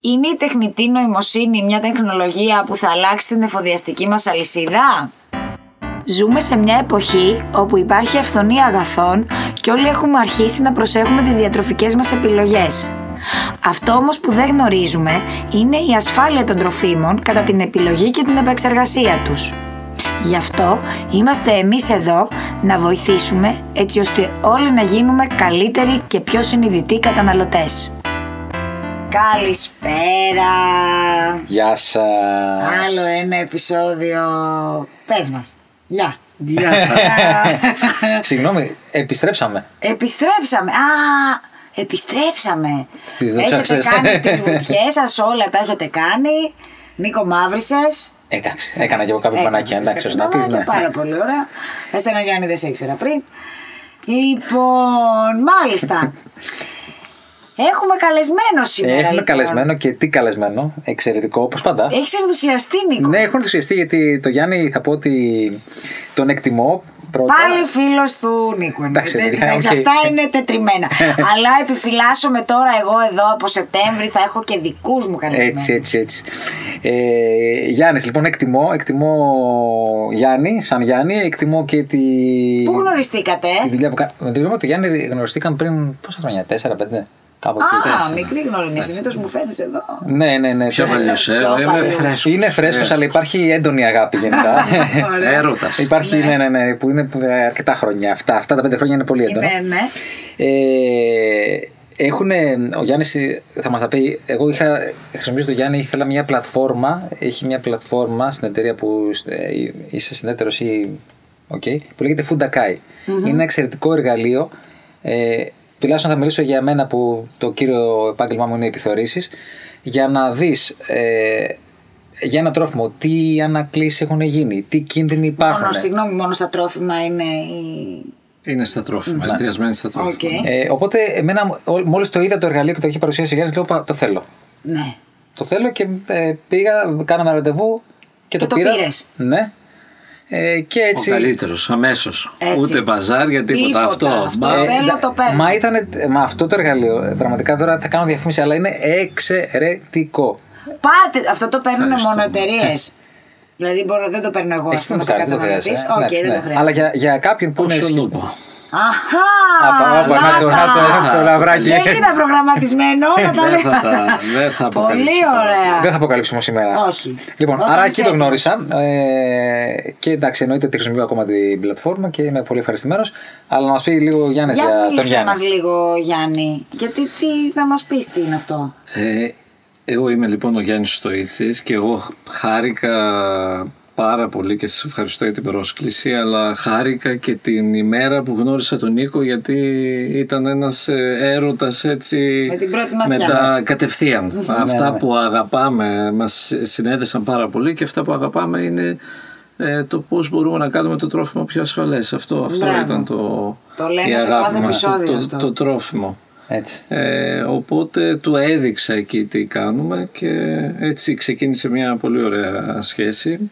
Είναι η τεχνητή νοημοσύνη μια τεχνολογία που θα αλλάξει την εφοδιαστική μας αλυσίδα; Ζούμε σε μια εποχή όπου υπάρχει αυθονία αγαθών και όλοι έχουμε αρχίσει να προσέχουμε τις διατροφικές μας επιλογές. Αυτό όμως που δεν γνωρίζουμε είναι η ασφάλεια των τροφίμων κατά την επιλογή και την επεξεργασία τους. Γι' αυτό είμαστε εμείς εδώ να βοηθήσουμε έτσι ώστε όλοι να γίνουμε καλύτεροι και πιο συνειδητοί καταναλωτές. Καλησπέρα! Γεια σας. Άλλο ένα επεισόδιο. Πες μας. Γεια. Γεια σας. Συγγνώμη, επιστρέψαμε. Επιστρέψαμε. Α, επιστρέψαμε. Τι δεν έχετε ψάξες. κάνει τις βουτιές σας όλα, τα έχετε κάνει. Νίκο Μαύρησες. Εντάξει, έκανα και εγώ κάποιο Έκανες πανάκι, εντάξει, κάποια ώστε να πεις. πανάκια, Ναι. Πάρα πολύ ωραία. Εσένα Γιάννη δεν σε ήξερα πριν. Λοιπόν, μάλιστα. Έχουμε καλεσμένο σήμερα. Έχουμε λοιπόν. καλεσμένο και τι καλεσμένο. Εξαιρετικό, όπως πάντα. Έχεις ενθουσιαστεί Νίκο; Ναι, έχω ενθουσιαστεί γιατί το Γιάννη θα πω ότι τον εκτιμώ πρώτα. Πάλι φίλος του Νίκου. Εντάξει, εννοείται. παιδιά, Εντάξει, οκ. Αυτά είναι τετριμμένα. Αλλά επιφυλάσσομαι τώρα εγώ εδώ από Σεπτέμβρη θα έχω και δικούς μου καλεσμένους. Έτσι, έτσι, έτσι. Ε, Γιάννης, λοιπόν, εκτιμώ, εκτιμώ Γιάννη, σαν Γιάννη, εκτιμώ και τη, Πού γνωριστήκατε, τη δουλειά που κάνει. Με τη δουλειά με τον Γιάννη γνωριστήκαν πριν πόσα χρόνια, 4-5, κάπου εκεί. Α, τέσσερα. μικρή γνωριμία. Συνήθω μου φέρνει εδώ. Ναι, ναι, ναι. Πιο τέσσερα. παλιός, ε, Πιο είναι παλιός. φρέσκος. Είναι φρέσκος, αλλά υπάρχει έντονη αγάπη γενικά. Ωραία. Έρωτας. υπάρχει, ναι, ναι, ναι, που είναι αρκετά χρόνια. Αυτά, αυτά τα πέντε χρόνια είναι πολύ έντονα. Ναι, ναι. Ε, έχουν, ο Γιάννης θα μας τα πει. Εγώ είχα χρησιμοποιήσει τον Γιάννη, ήθελα μια πλατφόρμα. Έχει μια πλατφόρμα στην εταιρεία που ε, είσαι συνεταίρος ή. Okay, που λέγεται FOODAKAI. Είναι ένα εξαιρετικό εργαλείο. Ε, τουλάχιστον θα μιλήσω για μένα που το κύριο επάγγελμά μου είναι οι επιθεωρήσεις για να δεις ε, για ένα τρόφιμο τι ανακλήσεις έχουν γίνει, τι κίνδυνοι υπάρχουν. Μόνο, συγγνώμη, μόνο στα τρόφιμα είναι η. Είναι στα τρόφιμα, εστιασμένη στα τρόφιμα. Οκ. Ε, οπότε, εμένα, μόλις το είδα το εργαλείο και το έχει παρουσιάσει ο Γιάννης, λέω «Πα, το θέλω. Ναι. Το θέλω και ε, πήγα, κάναμε ραντεβού και, Και το πήρα. πήρες. Ναι. Ε, και έτσι. Ο καλύτερος, αμέσως. Έτσι. Ούτε μπαζάρια, τίποτα. Τίποτα. Αυτό. Αυτό. Μπα- Ε, θέλω, δα- το παίρνω. Μα ήταν μα αυτό το εργαλείο, ε, πραγματικά τώρα θα κάνω διαφήμιση, αλλά είναι εξαιρετικό. Πάρτε, αυτό το παίρνουν Ευχαριστώ. μόνο εταιρείες. δηλαδή μπορώ, δεν το παίρνω εγώ. Εσύ ας δεν πούμε, το σαν κάνεις, δεν καταναλωτής. χρειάζεται. Οκ, Εντάξει, δεν ναι. το χρειάζεται. Αλλά για, για κάποιον που είναι. Όσο σχε- λούπο. Αχά! Απα- απα- να το- να το- να το λαβράκι. Δεν ήταν προγραμματισμένο, να τα Δεν θα λέω. τα- δεν θα Πολύ αποκαλύψω τώρα. ωραία. Δεν θα αποκαλύψουμε σήμερα. Όχι. Λοιπόν, Όταν άρα είσαι εκεί το έτοιμος. γνώρισα. Ε, και εντάξει, εννοείται ότι χρησιμοποιώ ακόμα την πλατφόρμα και είμαι πολύ ευχαριστημένο. Αλλά να μα πει λίγο ο Γιάννη για, Για τον μίλησε Γιάννη. μας λίγο Γιάννη, γιατί τι θα μας πεις τι είναι αυτό. Ε, εγώ είμαι λοιπόν ο Γιάννης Στοίτσης και εγώ χάρηκα πάρα πολύ και σας ευχαριστώ για την πρόσκληση αλλά χάρηκα και την ημέρα που γνώρισα τον Νίκο γιατί ήταν ένας ε, έρωτας έτσι Με την πρώτη ματιά. με τα κατευθείαν αυτά που αγαπάμε μας συνέδεσαν πάρα πολύ και αυτά που αγαπάμε είναι ε, το πώς μπορούμε να κάνουμε το τρόφιμο πιο ασφαλές αυτό, αυτό Μπράβο. ήταν το, Το λέμε η σε αγάπη κάθε μας, το- επεισόδιο το, αυτό. το τρόφιμο Έτσι. ε, οπότε του έδειξα εκεί τι κάνουμε και έτσι ξεκίνησε μια πολύ ωραία σχέση.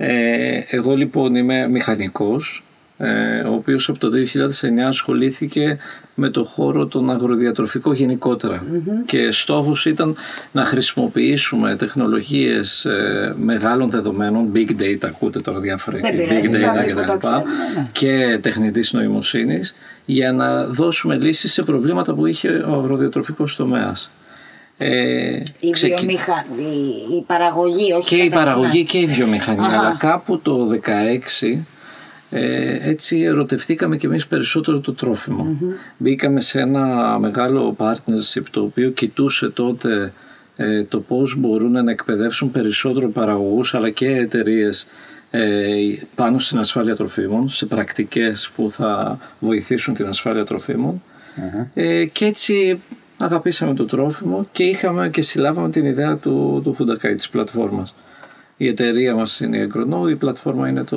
Ε, εγώ λοιπόν είμαι μηχανικός, ε, ο οποίος από το 2009 ασχολήθηκε με το χώρο τον αγροδιατροφικό γενικότερα και στόχος ήταν να χρησιμοποιήσουμε τεχνολογίες ε, μεγάλων δεδομένων, big data, ακούτε τώρα διάφορα Δεν εκεί, πειράζει, big πάμε data που τα κτλ. ξέρουμε, ναι. και τεχνητής νοημοσύνης για να δώσουμε λύσεις σε προβλήματα που είχε ο αγροδιατροφικός τομέας. Ε, Η, ξεκι- βιομηχα... η, η παραγωγή, όχι και η κατά- παραγωγή ναι. και η βιομηχανία. Αχα. Αλλά κάπου το 2016 ε, έτσι ερωτευτήκαμε και εμείς περισσότερο το τροφιμο Μπήκαμε σε ένα μεγάλο partnership το οποίο κοιτούσε τότε ε, το πώς μπορούν να εκπαιδεύσουν περισσότερο παραγωγούς αλλά και εταιρείες πάνω στην ασφάλεια τροφίμων, σε πρακτικές που θα βοηθήσουν την ασφάλεια τροφίμων. Ε, και έτσι αγαπήσαμε το τρόφιμο και είχαμε και συλλάβαμε την ιδέα του, του Fundakai, της πλατφόρμας. Η εταιρεία μας είναι η Agronow, η πλατφόρμα είναι το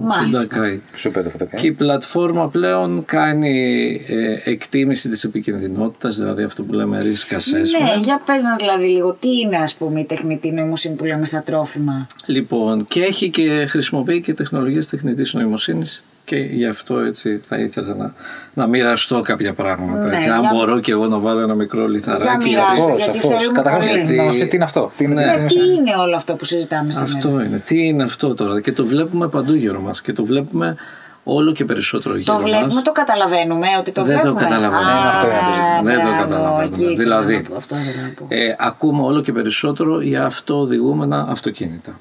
Μάλιστα. Fundakai. Σούπερ αυτό το κάνει. Και η πλατφόρμα πλέον κάνει ε, εκτίμηση της επικινδυνότητας, δηλαδή αυτό που λέμε risk assessment. Ναι, για πες μας δηλαδή λίγο, τι είναι ας πούμε η τεχνητή νοημοσύνη που λέμε στα τρόφιμα; Λοιπόν, και έχει και χρησιμοποιεί και τεχνολογίες τεχνητής νοημοσύνης και γι' αυτό έτσι θα ήθελα να, να μοιραστώ κάποια πράγματα. Ναι, έτσι. Αν για- μπορώ και εγώ να βάλω ένα μικρό λιθαράκι. Για σε αυτό. μοιράσου. Σαφώς, γιατί σαφώς. θέλουμε Καταρχάς, πολύ. τι, να μας πει τι είναι αυτό. Τι είναι, Ναι. τι Ε, είναι τι μέσα. είναι όλο αυτό που συζητάμε σήμερα; Αυτό είναι. Τι είναι αυτό τώρα. Και το βλέπουμε παντού γύρω μας. Και το βλέπουμε όλο και περισσότερο γύρω Το βλέπουμε, μας. το καταλαβαίνουμε ότι το Δεν το βλέπουμε. καταλαβαίνουμε. Α, Αυτό είναι το ζήτημα. Δεν το μπράβο, καταλαβαίνουμε. εκεί ήθελα Δηλαδή, να πω, αυτό ήθελα να πω. Ε, ακούμε όλο και περισσότερο για αυτοοδηγούμενα αυτοκίνητα.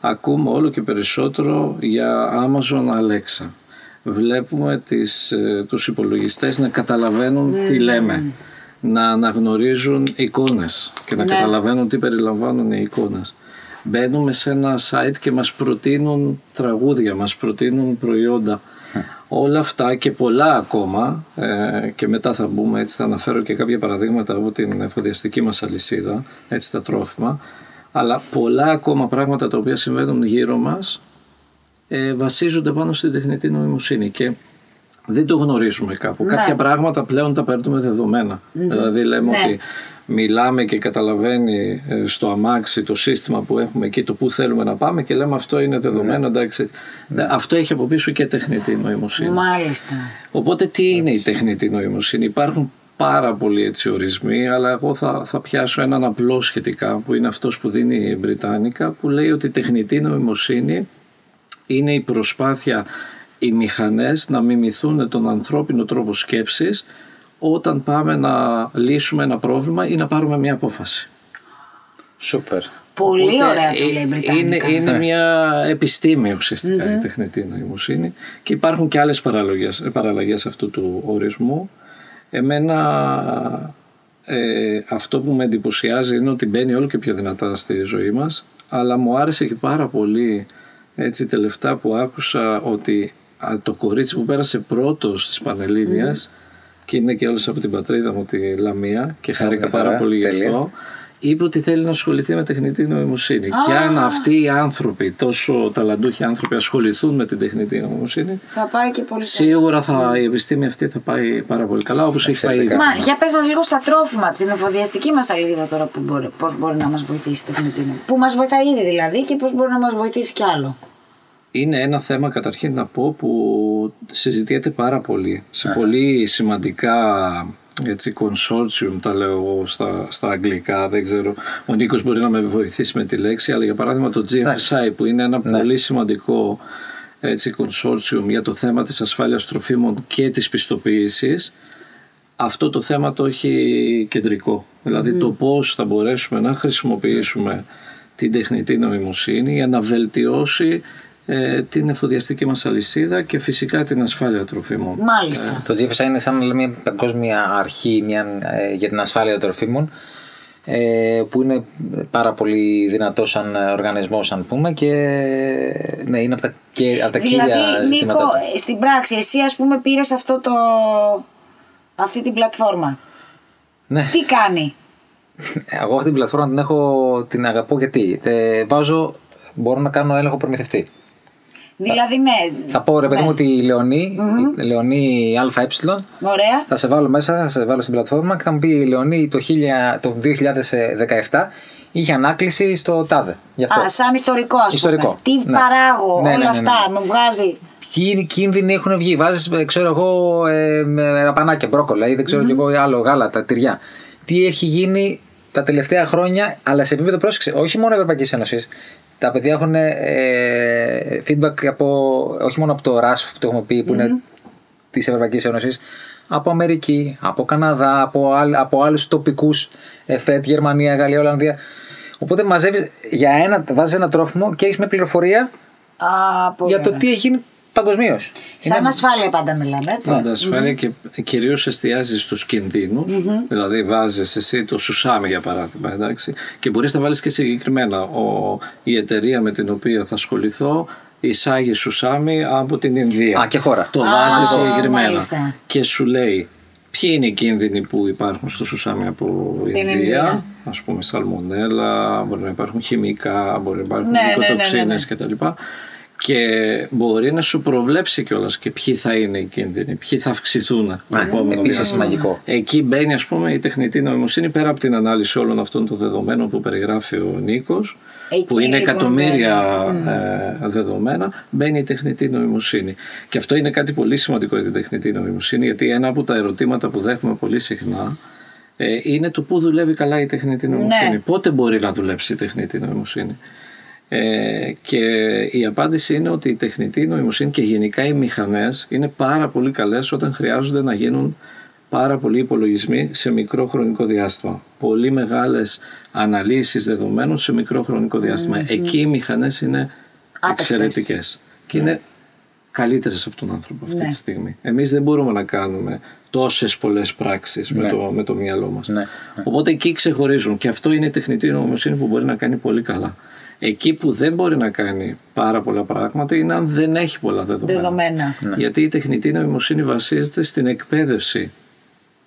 Ακούμε όλο και περισσότερο για Amazon Alexa. Βλέπουμε τις, ε, τους υπολογιστές να καταλαβαίνουν τι λέμε. Να αναγνωρίζουν εικόνες και να Ναι. καταλαβαίνουν τι περιλαμβάνουν οι εικόνες. Μπαίνουμε σε ένα site και μας προτείνουν τραγούδια, μας προτείνουν προϊόντα. Όλα αυτά και πολλά ακόμα ε, και μετά θα μπούμε έτσι θα αναφέρω και κάποια παραδείγματα από την εφοδιαστική μας αλυσίδα έτσι τα τρόφιμα αλλά πολλά ακόμα πράγματα τα οποία συμβαίνουν γύρω μας ε, βασίζονται πάνω στην τεχνητή νοημοσύνη και δεν το γνωρίζουμε κάπου. Ναι. Κάποια πράγματα πλέον τα παίρνουμε δεδομένα. Δηλαδή λέμε Ναι. ότι μιλάμε και καταλαβαίνει ε, στο αμάξι το σύστημα που έχουμε εκεί το που θέλουμε να πάμε και λέμε αυτό είναι δεδομένο. Εντάξει. Ε, Αυτό έχει από πίσω και τεχνητή νοημοσύνη. Μάλιστα. Οπότε τι είναι η τεχνητή νοημοσύνη; Υπάρχουν πάρα πολλοί έτσι ορισμοί, αλλά εγώ θα, θα πιάσω έναν απλό σχετικά που είναι αυτός που δίνει η Βρυτάνικα που λέει ότι η τεχνητή νοημοσύνη είναι η προσπάθεια οι μηχανές να μιμηθούν τον ανθρώπινο τρόπο σκέψης όταν πάμε να λύσουμε ένα πρόβλημα ή να πάρουμε μια απόφαση. Σούπερ. Πολύ Οπότε, ωραία το ε, λέει η Βρυτάνικα. Είναι, είναι μια επιστήμη ουσιαστικά η τεχνητή νοημοσύνη και υπάρχουν και άλλες παραλλαγές, παραλλαγές αυτού του ορισμού. Εμένα ε, αυτό που με εντυπωσιάζει είναι ότι μπαίνει όλο και πιο δυνατά στη ζωή μας αλλά μου άρεσε και πάρα πολύ έτσι τελευταία που άκουσα ότι α, το κορίτσι που πέρασε πρώτος στις Πανελλήνιας και είναι και όλες από την πατρίδα μου τη Λαμία και χάρηκα πάρα χαρά, πολύ γι' τέλεια. αυτό είπε ότι θέλει να ασχοληθεί με τεχνητή νοημοσύνη. Και αν αυτοί οι άνθρωποι, τόσο ταλαντούχοι άνθρωποι, ασχοληθούν με την τεχνητή νοημοσύνη, Θα πάει και πολύ καλά. σίγουρα θα, η επιστήμη αυτή θα πάει πάρα πολύ καλά, όπως έχει πάει ήδη. Μα για πες μας λίγο στα τρόφιμα, στην εφοδιαστική μας αλήθεια τώρα που μπορεί, πώς μπορεί να μας βοηθήσει η τεχνητή νοημοσύνη. Που μας βοηθάει ήδη δηλαδή και πώς μπορεί να μας βοηθήσει κι άλλο. Είναι ένα θέμα καταρχήν να πω που συζητιέται πάρα πολύ. Σε πολύ σημαντικά έτσι, consortium τα λέω εγώ στα, στα αγγλικά δεν ξέρω. Ο Νίκος μπορεί να με βοηθήσει με τη λέξη αλλά για παράδειγμα το GFSI που είναι ένα πολύ σημαντικό έτσι, consortium για το θέμα της ασφάλειας τροφίμων και της πιστοποίησης αυτό το θέμα το έχει κεντρικό. Δηλαδή το πώς θα μπορέσουμε να χρησιμοποιήσουμε την τεχνητή νοημοσύνη για να βελτιώσει ε, την εφοδιαστική μας αλυσίδα και φυσικά την ασφάλεια τροφίμων. Μάλιστα. Το GFSI είναι σαν να λέμε μια παγκόσμια αρχή μια, ε, για την ασφάλεια των τροφίμων ε, που είναι πάρα πολύ δυνατό σαν οργανισμός αν πούμε και ναι, είναι από τα, και, από τα κύλια δηλαδή, ζητήματα. Νίκο, του. ε, στην πράξη, εσύ ας πούμε πήρες αυτό το... αυτή την πλατφόρμα. Ναι. Τι κάνει; Εγώ αυτή την πλατφόρμα την έχω, την αγαπώ γιατί ε, βάζω, μπορώ να κάνω έλεγχο προμηθευτή. Δηλαδή, ναι. Θα πω ρε παιδί ναι. μου ότι η Λεωνή, η Λεωνή ΑΕ, Ωραία. θα σε βάλω μέσα, θα σε βάλω στην πλατφόρμα και θα μου πει η Λεωνή το, 1000, το 2017 είχε ανάκληση στο ΤΑΔΕ. Γι' αυτό. Α, σαν ιστορικό, ας πούμε. Ιστορικό. Τι Ναι. παράγω, Ναι, ναι, όλα ναι, ναι. αυτά. Μου βγάζει. Ποιοι κίνδυνοι έχουν βγει. Βάζεις, ξέρω εγώ, ε, με ραπανάκια, μπρόκολα ή δεν ξέρω κι εγώ άλλο γάλα, τα τυριά. Τι έχει γίνει τα τελευταία χρόνια, αλλά σε επίπεδο πρόσεξε, όχι μόνο Ευρωπαϊκής Ένωσης. Τα παιδιά έχουν ε, feedback από, όχι μόνο από το RASF που το έχουμε πει, που είναι της Ευρωπαϊκής Ένωσης, από Αμερική, από Καναδά, από, άλλ, από άλλους τοπικούς, ΕΦΕΤ, Γερμανία, Γαλλία, Ολλανδία. Οπότε μαζεύεις για ένα, βάζεις ένα τρόφιμο και έχεις μια πληροφορία Α, πολύ για το ωραία. τι έχει γίνει παγκοσμίως. Σαν ασφάλεια πάντα μιλάμε, έτσι. Πάντα ασφάλεια και κυρίως εστιάζεις στους κινδυνους Δηλαδή βάζεις εσύ το σουσάμι για παράδειγμα εντάξει, και μπορείς να βάλεις και συγκεκριμένα. Ο, η εταιρεία με την οποία θα ασχοληθώ εισάγει σουσάμι από την Ινδία. Α, και χώρα. Το Α, βάζεις συγκεκριμένα. μάλιστα. Και σου λέει ποιοι είναι οι κίνδυνοι που υπάρχουν στο σουσάμι από Την Ινδία; Ινδία. Ας πούμε σαλμονέλα, μπορεί να υπάρχουν χημικά, μπορεί να υπάρχουν Ναι, ναι, ναι, ναι, νοικοτοξίνες κτλ. Και μπορεί να σου προβλέψει κιόλας και ποιοι θα είναι οι κίνδυνοι, ποιοι θα αυξηθούν. Ναι, επίσης μαγικό. Εκεί μπαίνει, ας πούμε, η τεχνητή νοημοσύνη πέρα από την ανάλυση όλων αυτών των δεδομένων που περιγράφει ο Νίκος, που είναι λοιπόν εκατομμύρια ε, δεδομένα, μπαίνει η τεχνητή νοημοσύνη. Και αυτό είναι κάτι πολύ σημαντικό για την τεχνητή νοημοσύνη, γιατί ένα από τα ερωτήματα που δέχομαι πολύ συχνά ε, είναι το πού δουλεύει καλά η τεχνητή νοημοσύνη. Ναι. Πότε μπορεί να δουλέψει η τεχνητή νοημοσύνη. Ε, και η απάντηση είναι ότι η τεχνητή νοημοσύνη και γενικά οι μηχανές είναι πάρα πολύ καλές όταν χρειάζονται να γίνουν πάρα πολλοί υπολογισμοί σε μικρό χρονικό διάστημα. Πολύ μεγάλες αναλύσεις δεδομένων σε μικρό χρονικό διάστημα. Εκεί οι μηχανές είναι Άπευτες. εξαιρετικές και είναι καλύτερες από τον άνθρωπο αυτή Ναι. τη στιγμή. Εμείς δεν μπορούμε να κάνουμε τόσες πολλές πράξεις με, Ναι. το, με το μυαλό μας. Ναι. Οπότε εκεί ξεχωρίζουν και αυτό είναι η τεχνητή νοημοσύνη που μπορεί να κάνει πολύ καλά. Εκεί που δεν μπορεί να κάνει πάρα πολλά πράγματα είναι αν δεν έχει πολλά δεδομένα. Δεδομένα. Γιατί η τεχνητή νοημοσύνη βασίζεται στην εκπαίδευση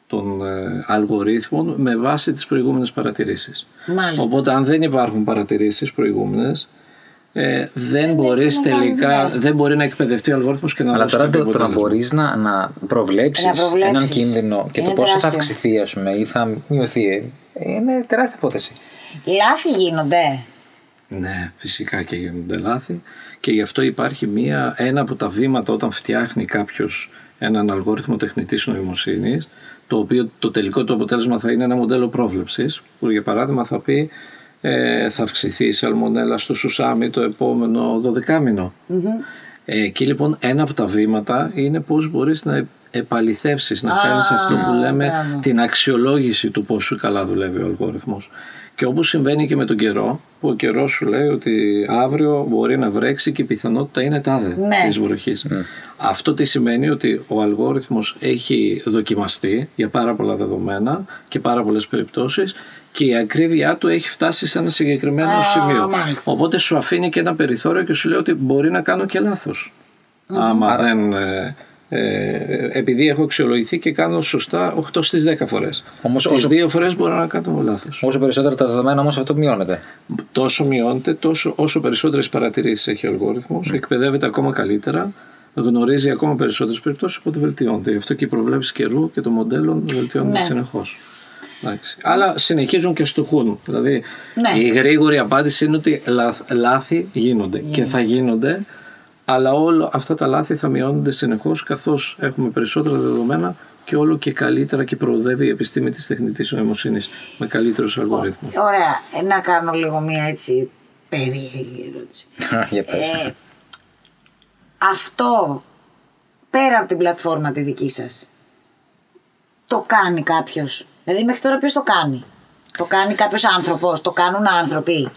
των ε, αλγορίθμων με βάση τις προηγούμενες παρατηρήσεις. Μάλιστα. Οπότε αν δεν υπάρχουν παρατηρήσεις προηγούμενες ε, δεν, μπορείς έχει να κάνει, τελικά, ναι. δεν μπορεί να εκπαιδευτεί ο αλγόριθμος και να Αλλά δώσει τώρα κάποιο το, το να αποτέλεσμα. μπορείς να, να προβλέψεις Να προβλέψεις. έναν κίνδυνο και Είναι το πόσο θα τεράστιο. αυξηθεί, ας πούμε, ή θα μειωθεί, ε, είναι τεράστια υπόθεση. Λάθη γίνονται. Ναι, φυσικά και γίνονται λάθη και γι' αυτό υπάρχει μία, ένα από τα βήματα όταν φτιάχνει κάποιος έναν αλγόριθμο τεχνητής νοημοσύνης το οποίο το τελικό του αποτέλεσμα θα είναι ένα μοντέλο πρόβλεψης που για παράδειγμα θα πει ε, θα αυξηθεί η σαλμονέλα στο σουσάμι το επόμενο 12 μηνο Ε, εκεί λοιπόν ένα από τα βήματα είναι πώς μπορείς να επαληθεύσεις, να Α, κάνεις αυτό που λέμε μπράβο. την αξιολόγηση του πόσο καλά δουλεύει ο αλγόριθμος. Και όπως συμβαίνει και με τον καιρό, που ο καιρός σου λέει ότι αύριο μπορεί να βρέξει και η πιθανότητα είναι τάδε Ναι. της βροχής. Αυτό τι σημαίνει ότι ο αλγόριθμος έχει δοκιμαστεί για πάρα πολλά δεδομένα και πάρα πολλές περιπτώσεις και η ακρίβειά του έχει φτάσει σε ένα συγκεκριμένο Α, σημείο. μάλιστα. Οπότε σου αφήνει και ένα περιθώριο και σου λέει ότι μπορεί να κάνω και λάθος. Άμα δεν... ε, ε, επειδή έχω αξιολογηθεί και κάνω σωστά 8 στις 10 φορές. Όμως Τις όσο- δύο φορές μπορώ να κάνω λάθος. Όσο περισσότερα τα δεδομένα όμως αυτό μειώνεται. Τόσο μειώνεται, τόσο, όσο περισσότερες παρατηρήσεις έχει ο αλγόριθμος, εκπαιδεύεται ακόμα καλύτερα, γνωρίζει ακόμα περισσότερες περιπτώσεις, οπότε βελτιώνεται. Γι' αυτό και οι προβλέψεις καιρού και των μοντέλων βελτιώνονται Ναι. συνεχώς. Εντάξει. Αλλά συνεχίζουν και στοχούν. Δηλαδή Ναι. η γρήγορη απάντηση είναι ότι λάθ- λάθη γίνονται και θα γίνονται, αλλά όλα αυτά τα λάθη θα μειώνονται συνεχώς καθώς έχουμε περισσότερα δεδομένα και όλο και καλύτερα και προοδεύει η επιστήμη της τεχνητής νοημοσύνης με καλύτερους αλγορίθμους. Ωραία. Ε, Να κάνω λίγο μία έτσι περίεργη ερώτηση. Για πες. Ε, αυτό πέρα από την πλατφόρμα τη δική σας το κάνει κάποιος; Δηλαδή μέχρι τώρα ποιος το κάνει; Το κάνει κάποιος άνθρωπος, το κάνουν άνθρωποι;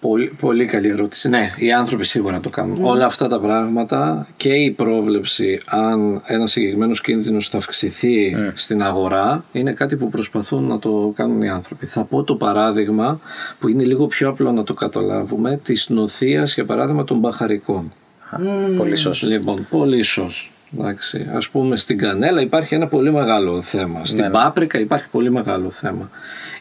Πολύ, πολύ καλή ερώτηση. Ναι, οι άνθρωποι σίγουρα το κάνουν. Όλα αυτά τα πράγματα και η πρόβλεψη αν ένας συγκεκριμένος κίνδυνος θα αυξηθεί στην αγορά είναι κάτι που προσπαθούν να το κάνουν οι άνθρωποι. Θα πω το παράδειγμα που είναι λίγο πιο απλό να το καταλάβουμε της νοθείας για παράδειγμα των μπαχαρικών. Πολύ σωστό. Λοιπόν, πολύ σως. Εντάξει. Ας πούμε στην κανέλα υπάρχει ένα πολύ μεγάλο θέμα. Στην πάπρικα υπάρχει πολύ μεγάλο θέμα.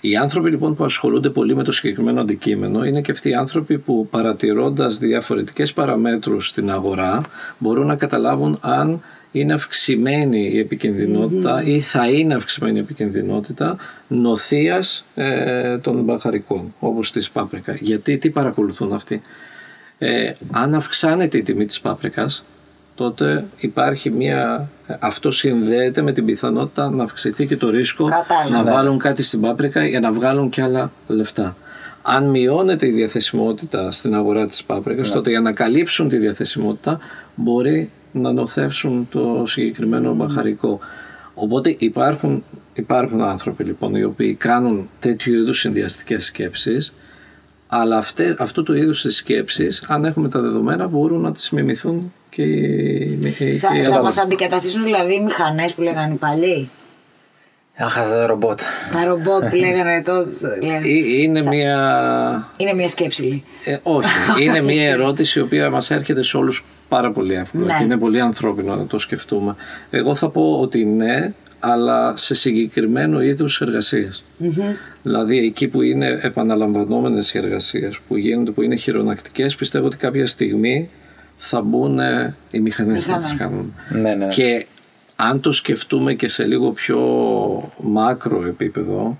Οι άνθρωποι λοιπόν που ασχολούνται πολύ με το συγκεκριμένο αντικείμενο είναι και αυτοί οι άνθρωποι που παρατηρώντας διαφορετικές παραμέτρους στην αγορά μπορούν να καταλάβουν αν είναι αυξημένη η επικινδυνότητα ή θα είναι αυξημένη η επικινδυνότητα νοθείας ε, των μπαχαρικών όπως της πάπρικας. Γιατί τι παρακολουθούν αυτοί; Ε, αν αυξάνεται η τιμή της πάπρικας τότε υπάρχει μια... αυτό συνδέεται με την πιθανότητα να αυξηθεί και το ρίσκο Κατάλαβα. να βάλουν κάτι στην πάπρικα για να βγάλουν και άλλα λεφτά. Αν μειώνεται η διαθεσιμότητα στην αγορά της πάπρικας, τότε για να καλύψουν τη διαθεσιμότητα μπορεί να νοθεύσουν το συγκεκριμένο μπαχαρικό. Οπότε υπάρχουν, υπάρχουν άνθρωποι λοιπόν οι οποίοι κάνουν τέτοιου είδους συνδυαστικές σκέψεις αλλά αυτέ, αυτού του είδους τις σκέψεις αν έχουμε τα δεδομένα μπορούν να τις μιμηθούν και οι, και οι Θα, θα άλλοι. μας αντικαταστήσουν δηλαδή οι μηχανές που λέγανε οι παλιοί. Αχ, τα ρομπότ. Τα ρομπότ που λέγανε τότε. λέγανε. Ε, Είναι μια Είναι μια σκέψη λέει. Ε, όχι. Είναι μια ερώτηση η οποία μας έρχεται σε όλους πάρα πολύ εύκολα Ναι. και είναι πολύ ανθρώπινο να το σκεφτούμε. Εγώ θα πω ότι ναι, αλλά σε συγκεκριμένο είδους εργασίες. Δηλαδή εκεί που είναι επαναλαμβανόμενες οι εργασίες, που γίνονται, που είναι χειρονακτικές, πιστεύω ότι κάποια στιγμή θα μπουν οι μηχανές να τις Μηχανές. κάνουν. Ναι, ναι. Και αν το σκεφτούμε και σε λίγο πιο μάκρο επίπεδο,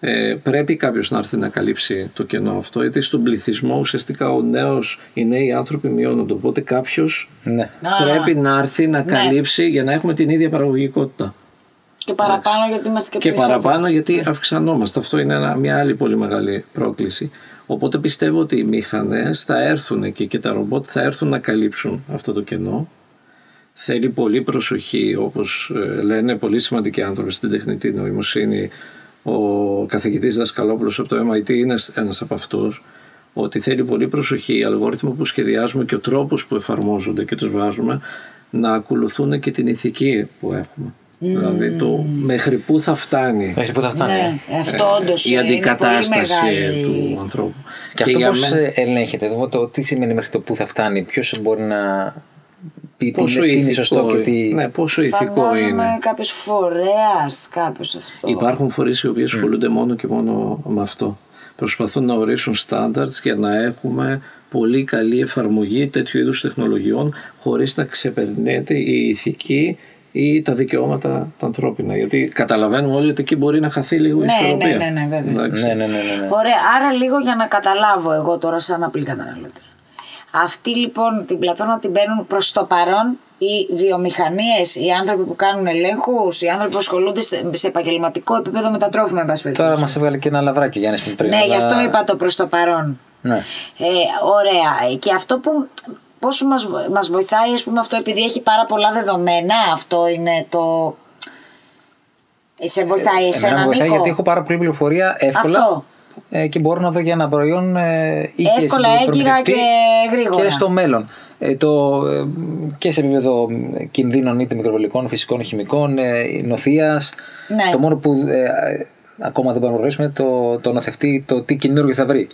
ε, πρέπει κάποιος να έρθει να καλύψει το κενό αυτό, γιατί στον πληθυσμό ουσιαστικά ο νέος, οι νέοι άνθρωποι μειώνονται. Οπότε κάποιος ναι. Α, πρέπει να έρθει να καλύψει για να έχουμε την ίδια παραγωγικότητα. Και παραπάνω γιατί είμαστε και, Και περισσότεροι. παραπάνω γιατί αυξανόμαστε. Αυτό είναι ένα- μια άλλη πολύ μεγάλη πρόκληση. Οπότε πιστεύω ότι οι μηχανές θα έρθουν εκεί και τα ρομπότ θα έρθουν να καλύψουν αυτό το κενό. Θέλει πολύ προσοχή, όπως ε, λένε πολύ σημαντικοί άνθρωποι στην τεχνητή νοημοσύνη. Ο καθηγητής Δασκαλόπουλος από το MIT είναι ένας από αυτούς ότι θέλει πολύ προσοχή οι αλγόριθμοι που σχεδιάζουμε και ο τρόπος που εφαρμόζονται και τους βάζουμε να ακολουθούν και την ηθική που έχουμε. Δηλαδή το μέχρι πού θα φτάνει; Μέχρι που θα φτάνει. Ναι, αυτό όντως η είναι αντικατάσταση πολύ μεγάλη... του ανθρώπου. Και, αυτό για πώς μένα- ε, ελέγχεται, δηλαδή, το, τι σημαίνει μέχρι το που θα φτάνει, ποιος μπορεί να πει τι πόσο είναι, τι είναι ηθικό, σωστό και τι... ναι, πόσο ηθικό Φαντάζομαι είναι. κάποιος φορέας, κάποιος αυτό. Υπάρχουν φορείς οι οποίοι ασχολούνται μόνο και μόνο με αυτό. Προσπαθούν να ορίσουν standards για να έχουμε πολύ καλή εφαρμογή τέτοιου είδους τεχνολογιών χωρίς να ξεπερνέται η ηθική ή τα δικαιώματα τα ανθρώπινα. Γιατί καταλαβαίνουμε όλοι ότι εκεί μπορεί να χαθεί λίγο η Ναι, ισορροπία. ναι, ναι, ναι, βέβαια. Εντάξει. Ναι, ναι, ναι, ναι, ναι. Ωραία, άρα λίγο για να καταλάβω εγώ τώρα σαν απλή καταναλωτή. Αυτοί λοιπόν την πλατφόρμα την παίρνουν προς το παρόν οι βιομηχανίες, οι άνθρωποι που κάνουν ελέγχους, οι άνθρωποι που ασχολούνται σε σε επαγγελματικό επίπεδο με τα τρόφιμα, εν πάση περιπτώσει. Τώρα μας έβγαλε και ένα λαβράκι ο Γιάννης πριν. Ναι, αλλά- γι' αυτό είπα το προς το παρόν. Ναι. Ε, ωραία. Ε, Και αυτό που πόσο μας, βο- μας βοηθάει, ας πούμε, αυτό επειδή έχει πάρα πολλά δεδομένα, αυτό είναι το... Ε, Σε βοηθάει εσένα, Εμένα με βοηθάει Νίκο; γιατί έχω πάρα πολλή πληροφορία εύκολα. Αυτό. Ε, και μπορώ να δω για ένα προϊόν ε, ή και Εύκολα, σε έγκυρα προμηθευτή και γρήγορα. Και στο μέλλον. Ε, το, ε, και σε επίπεδο ε, κινδύνων είτε μικροβολικών, φυσικών, χημικών, ε, νοθείας. Ναι. Το μόνο που ε, ε, ακόμα δεν μπορούμε να γνωρίσουμε είναι το, το νοθευτή, το τι καινούργιο θα βρει.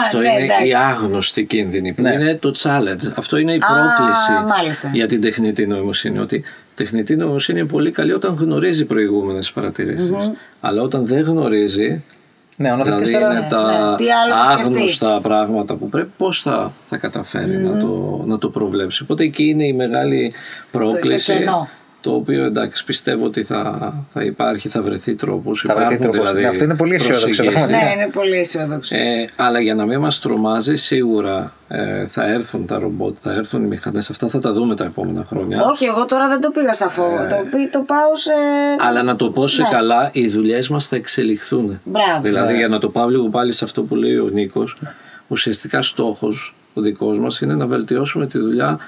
Αυτό ναι, είναι εντάξει. η άγνωστη κίνδυνη που Ναι. είναι το challenge. Αυτό είναι η Α, πρόκληση μάλιστα. για την τεχνητή νοημοσύνη. Ότι η τεχνητή νοημοσύνη είναι πολύ καλή όταν γνωρίζει προηγούμενες παρατηρήσεις. Αλλά όταν δεν γνωρίζει, Ναι, ο νοθευτής δηλαδή τώρα. είναι τα ναι. Τι άλλο θα σκεφτεί; άγνωστα πράγματα που πρέπει, πώς θα, θα καταφέρει να, το, να το προβλέψει. Οπότε εκεί είναι η μεγάλη πρόκληση. το κενό. Το οποίο εντάξει πιστεύω ότι θα, θα υπάρχει, θα βρεθεί τρόπος. Θα βρεθεί Υπάρχουν τρόπος. δηλαδή Ναι, αυτό είναι πολύ αισιόδοξο, προσεγγίσεις. πραγματικά. Ναι, είναι πολύ αισιόδοξο. Ε, αλλά για να μην μας τρομάζει σίγουρα ε, θα έρθουν τα ρομπότ, θα έρθουν οι μηχανές, αυτά θα τα δούμε τα επόμενα χρόνια. Όχι, εγώ τώρα δεν το πήγα σαν φόβο. Ε. Το, πή- το πάω σε. Αλλά να το πω σε Ναι. καλά, οι δουλειές μας θα εξελιχθούν. Μπράβο. Δηλαδή, για να το πάω λίγο πάλι σε αυτό που λέει ο Νίκος, ουσιαστικά στόχος ο δικός μας είναι να βελτιώσουμε τη δουλειά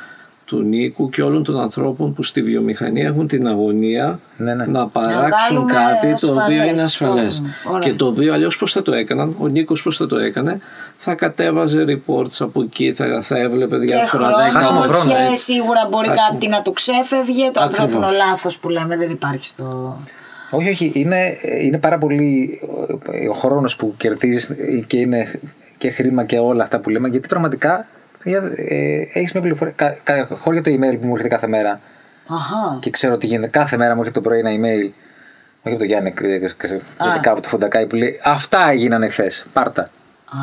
του Νίκου και όλων των ανθρώπων που στη βιομηχανία έχουν την αγωνία Ναι, ναι. να παράξουν βάλουμε κάτι το οποίο ασφαλές είναι ασφαλές. κόσμο. Ωραία. Και το οποίο αλλιώς πώς θα το έκαναν, ο Νίκος πώς θα το έκανε, θα κατέβαζε reports από εκεί, θα, θα έβλεπε Και διάφορα Χάσιμο χρόνος χρόνο, και έτσι. σίγουρα μπορεί Χάσιμο. κάτι να του ξέφευγε. Το Ακριβώς. ανθρώπινο λάθος που λέμε δεν υπάρχει στο. Όχι, όχι. Είναι, είναι πάρα πολύ ε, ο χρόνος που κερδίζεις και είναι και χρήμα και όλα αυτά που λέμε. Γιατί πραγματικά ε, έχεις μια πληροφορία. Κα, κα, χώρια το email που μου έρχεται κάθε μέρα Αχά. και ξέρω ότι γίνεται. Κάθε μέρα μου έρχεται το πρωί ένα email. Όχι από το Γιάννη, ε, ε, ε, γενικά από το Φοντακάι που λέει Αυτά έγιναν εχθές. Πάρτα. Α.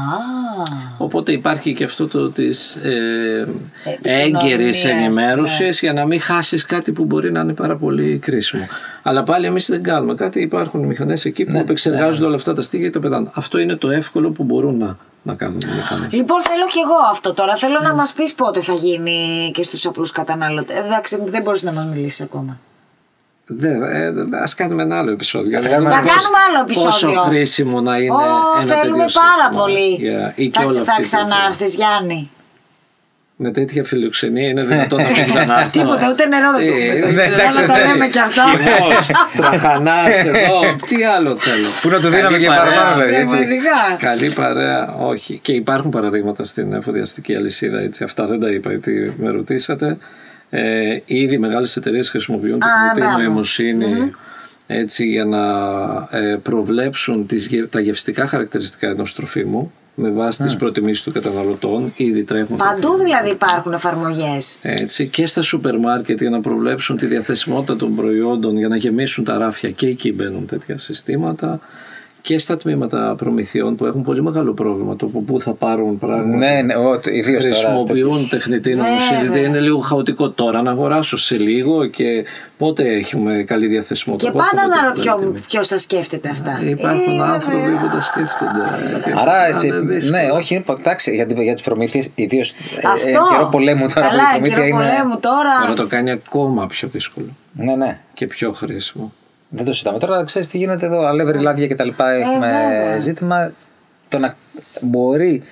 Οπότε υπάρχει και αυτό το της ε, Επικοινωνίας, έγκαιρης ναι. ενημέρωσης για να μην χάσεις κάτι που μπορεί να είναι πάρα πολύ κρίσιμο. Αλλά πάλι εμείς δεν κάνουμε κάτι. Υπάρχουν μηχανές εκεί που επεξεργάζονται όλα αυτά τα στοιχεία και τα πετάνε. Αυτό είναι το εύκολο που μπορούν να, να κάνουν οι μηχανές. Λοιπόν, θέλω κι εγώ αυτό τώρα. Θέλω να μας πεις πότε θα γίνει και στους απλούς καταναλωτέ. Εντάξει, δεν μπορείς να μας μιλήσεις ακόμα. Δεν, ε, δεν- ας κάνουμε ένα άλλο επεισόδιο. Θα Να δούμε κάνουμε πώς- άλλο επεισόδιο. Πόσο χρήσιμο να είναι Ω, ένα θέλουμε τέτοιο πάρα σύστημα. πολύ. Yeah, ή και θα όλα θα αυτή η πληροφορία. ξανάρθει, Γιάννη. Με τέτοια φιλοξενία είναι δυνατόν να μην ξανάρθω. Τίποτα, ούτε νερό δεν Ε, πούμε. ναι, εντάξει, Όλα τα ναι. λέμε κι αυτά. Χυμός, τραχανάς εδώ, τι άλλο θέλω. Πού να το δίναμε Καλή και παρέα. παραπάνω, παιδί, έτσι. Πραγματικά. Καλή παρέα, όχι. Και υπάρχουν παραδείγματα στην εφοδιαστική αλυσίδα, έτσι. Αυτά δεν τα είπα, γιατί με ρωτήσατε. Ε, ήδη μεγάλες εταιρείες χρησιμοποιούν τεχνητή μπράβο. νοημοσύνη έτσι, για να ε, προβλέψουν τις, γε- τα γευστικά χαρακτηριστικά ενός τροφίμου με βάση τις προτιμήσεις των καταναλωτών. Ήδη τρέχουν Παντού δηλαδή υπάρχουν εφαρμογές. έτσι, και στα σούπερ μάρκετ για να προβλέψουν τη διαθεσιμότητα των προϊόντων για να γεμίσουν τα ράφια και εκεί μπαίνουν τέτοια συστήματα και στα τμήματα προμηθειών που έχουν πολύ μεγάλο πρόβλημα το πού θα πάρουν πράγματα. Ναι, ναι, ιδίως τώρα. Χρησιμοποιούν τεχνητή νοημοσύνη. Δεν είναι λίγο χαοτικό τώρα να αγοράσω σε λίγο και πότε έχουμε καλή διαθεσιμότητα. Και πάντα αναρωτιόμουν ποιος τα σκέφτεται αυτά. Υπάρχουν ε, άνθρωποι που τα σκέφτονται. Άρα, έτσι, ναι, όχι, εντάξει, για, για τις προμήθειες, ιδίως ε, καιρό πολέμου τώρα. Καλά, που η καιρό είναι... πολέμου τώρα. Τώρα το κάνει ακόμα πιο δύσκολο. Ναι, ναι. Και πιο χρήσιμο. Δεν το συζητάμε. Τώρα ξέρεις τι γίνεται εδώ, αλεύρι, λάδια κτλ. Έχουμε ε, ζήτημα. Το να μπορεί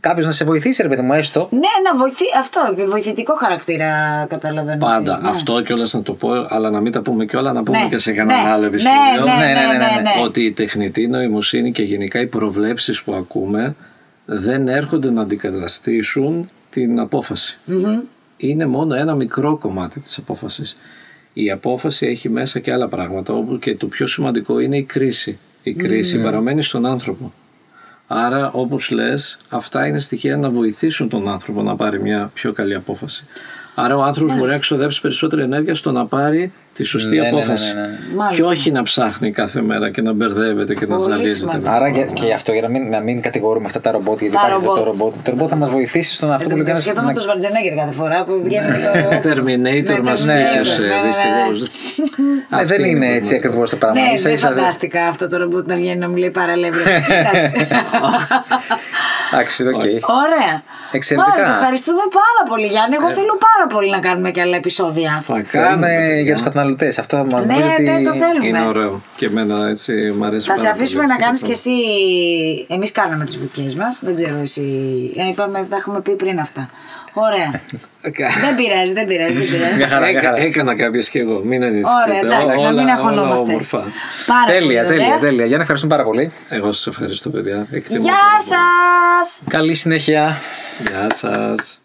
κάποιος να σε βοηθήσει, ρε παιδί μου, έστω. Ναι, να βοηθεί. Αυτό, βοηθητικό χαρακτήρα καταλαβαίνω. Πάντα. Ναι. Αυτό κιόλας να το πω, αλλά να μην τα πούμε κιόλα, να πούμε ναι. και σε κανένα ναι. άλλο επεισόδιο. Ναι, ναι, ναι, ναι, Ότι η τεχνητή νοημοσύνη και γενικά οι προβλέψεις που ακούμε δεν έρχονται να αντικαταστήσουν την απόφαση. Mm-hmm. Είναι μόνο ένα μικρό κομμάτι της απόφασης η απόφαση έχει μέσα και άλλα πράγματα όπου και το πιο σημαντικό είναι η κρίση. Η κρίση mm. παραμένει στον άνθρωπο. Άρα όπως λες αυτά είναι στοιχεία να βοηθήσουν τον άνθρωπο να πάρει μια πιο καλή απόφαση. Άρα ο άνθρωπος μπορεί να ξοδέψει περισσότερη ενέργεια στο να πάρει τη σωστή ναι, ναι, ναι απόφαση. Ναι, ναι, και όχι να ψάχνει κάθε μέρα και να μπερδεύεται και να ζαλίζεται. Άρα και, και γι' αυτό για να μην, να μην κατηγορούμε αυτά τα ρομπότ, γιατί υπάρχει αυτό το ρομπότ. Το ρομπότ θα μας βοηθήσει στον αυτό που λέμε. Σχεδόν με το Σβαρτζενέγκερ κάθε φορά που βγαίνει το. Terminator μας τύχησε δυστυχώς. Δεν είναι έτσι ακριβώς το πράγμα. Ναι, δεν φαντάστηκα αυτό το ρομπότ να βγαίνει να μου λέει πάρ' αλεύρι. Εντάξει, οκ. Ωραία. Εξαιρετικά. ευχαριστούμε πάρα πολύ, Γιάννη. Εγώ ε, θέλω πάρα πολύ να κάνουμε και άλλα επεισόδια. Θα κάνουμε για τους καταναλωτές. Αυτό μου ναι, ότι ναι, το θέλουμε. είναι ωραίο. Και εμένα έτσι μου αρέσει. Θα σε αφήσουμε να κάνεις και εσύ. Εμείς κάναμε τις βουτιές μας. Δεν ξέρω εσύ. Ε, είπαμε, θα έχουμε πει πριν αυτά. Ωραία. δεν πειράζει, δεν πειράζει. Δεν πειράζει. Μια χαρά, μια χαρά. Έκανα κάποιες και εγώ. Μην ανησυχείτε. Ωραία, εντάξει, να μην αγχωνόμαστε. Τέλεια, τέλεια, τέλεια. Γιάννη, ευχαριστούμε πάρα πολύ. Εγώ σας ευχαριστώ, παιδιά. Γεια σας! Καλή συνέχεια. Γεια σας.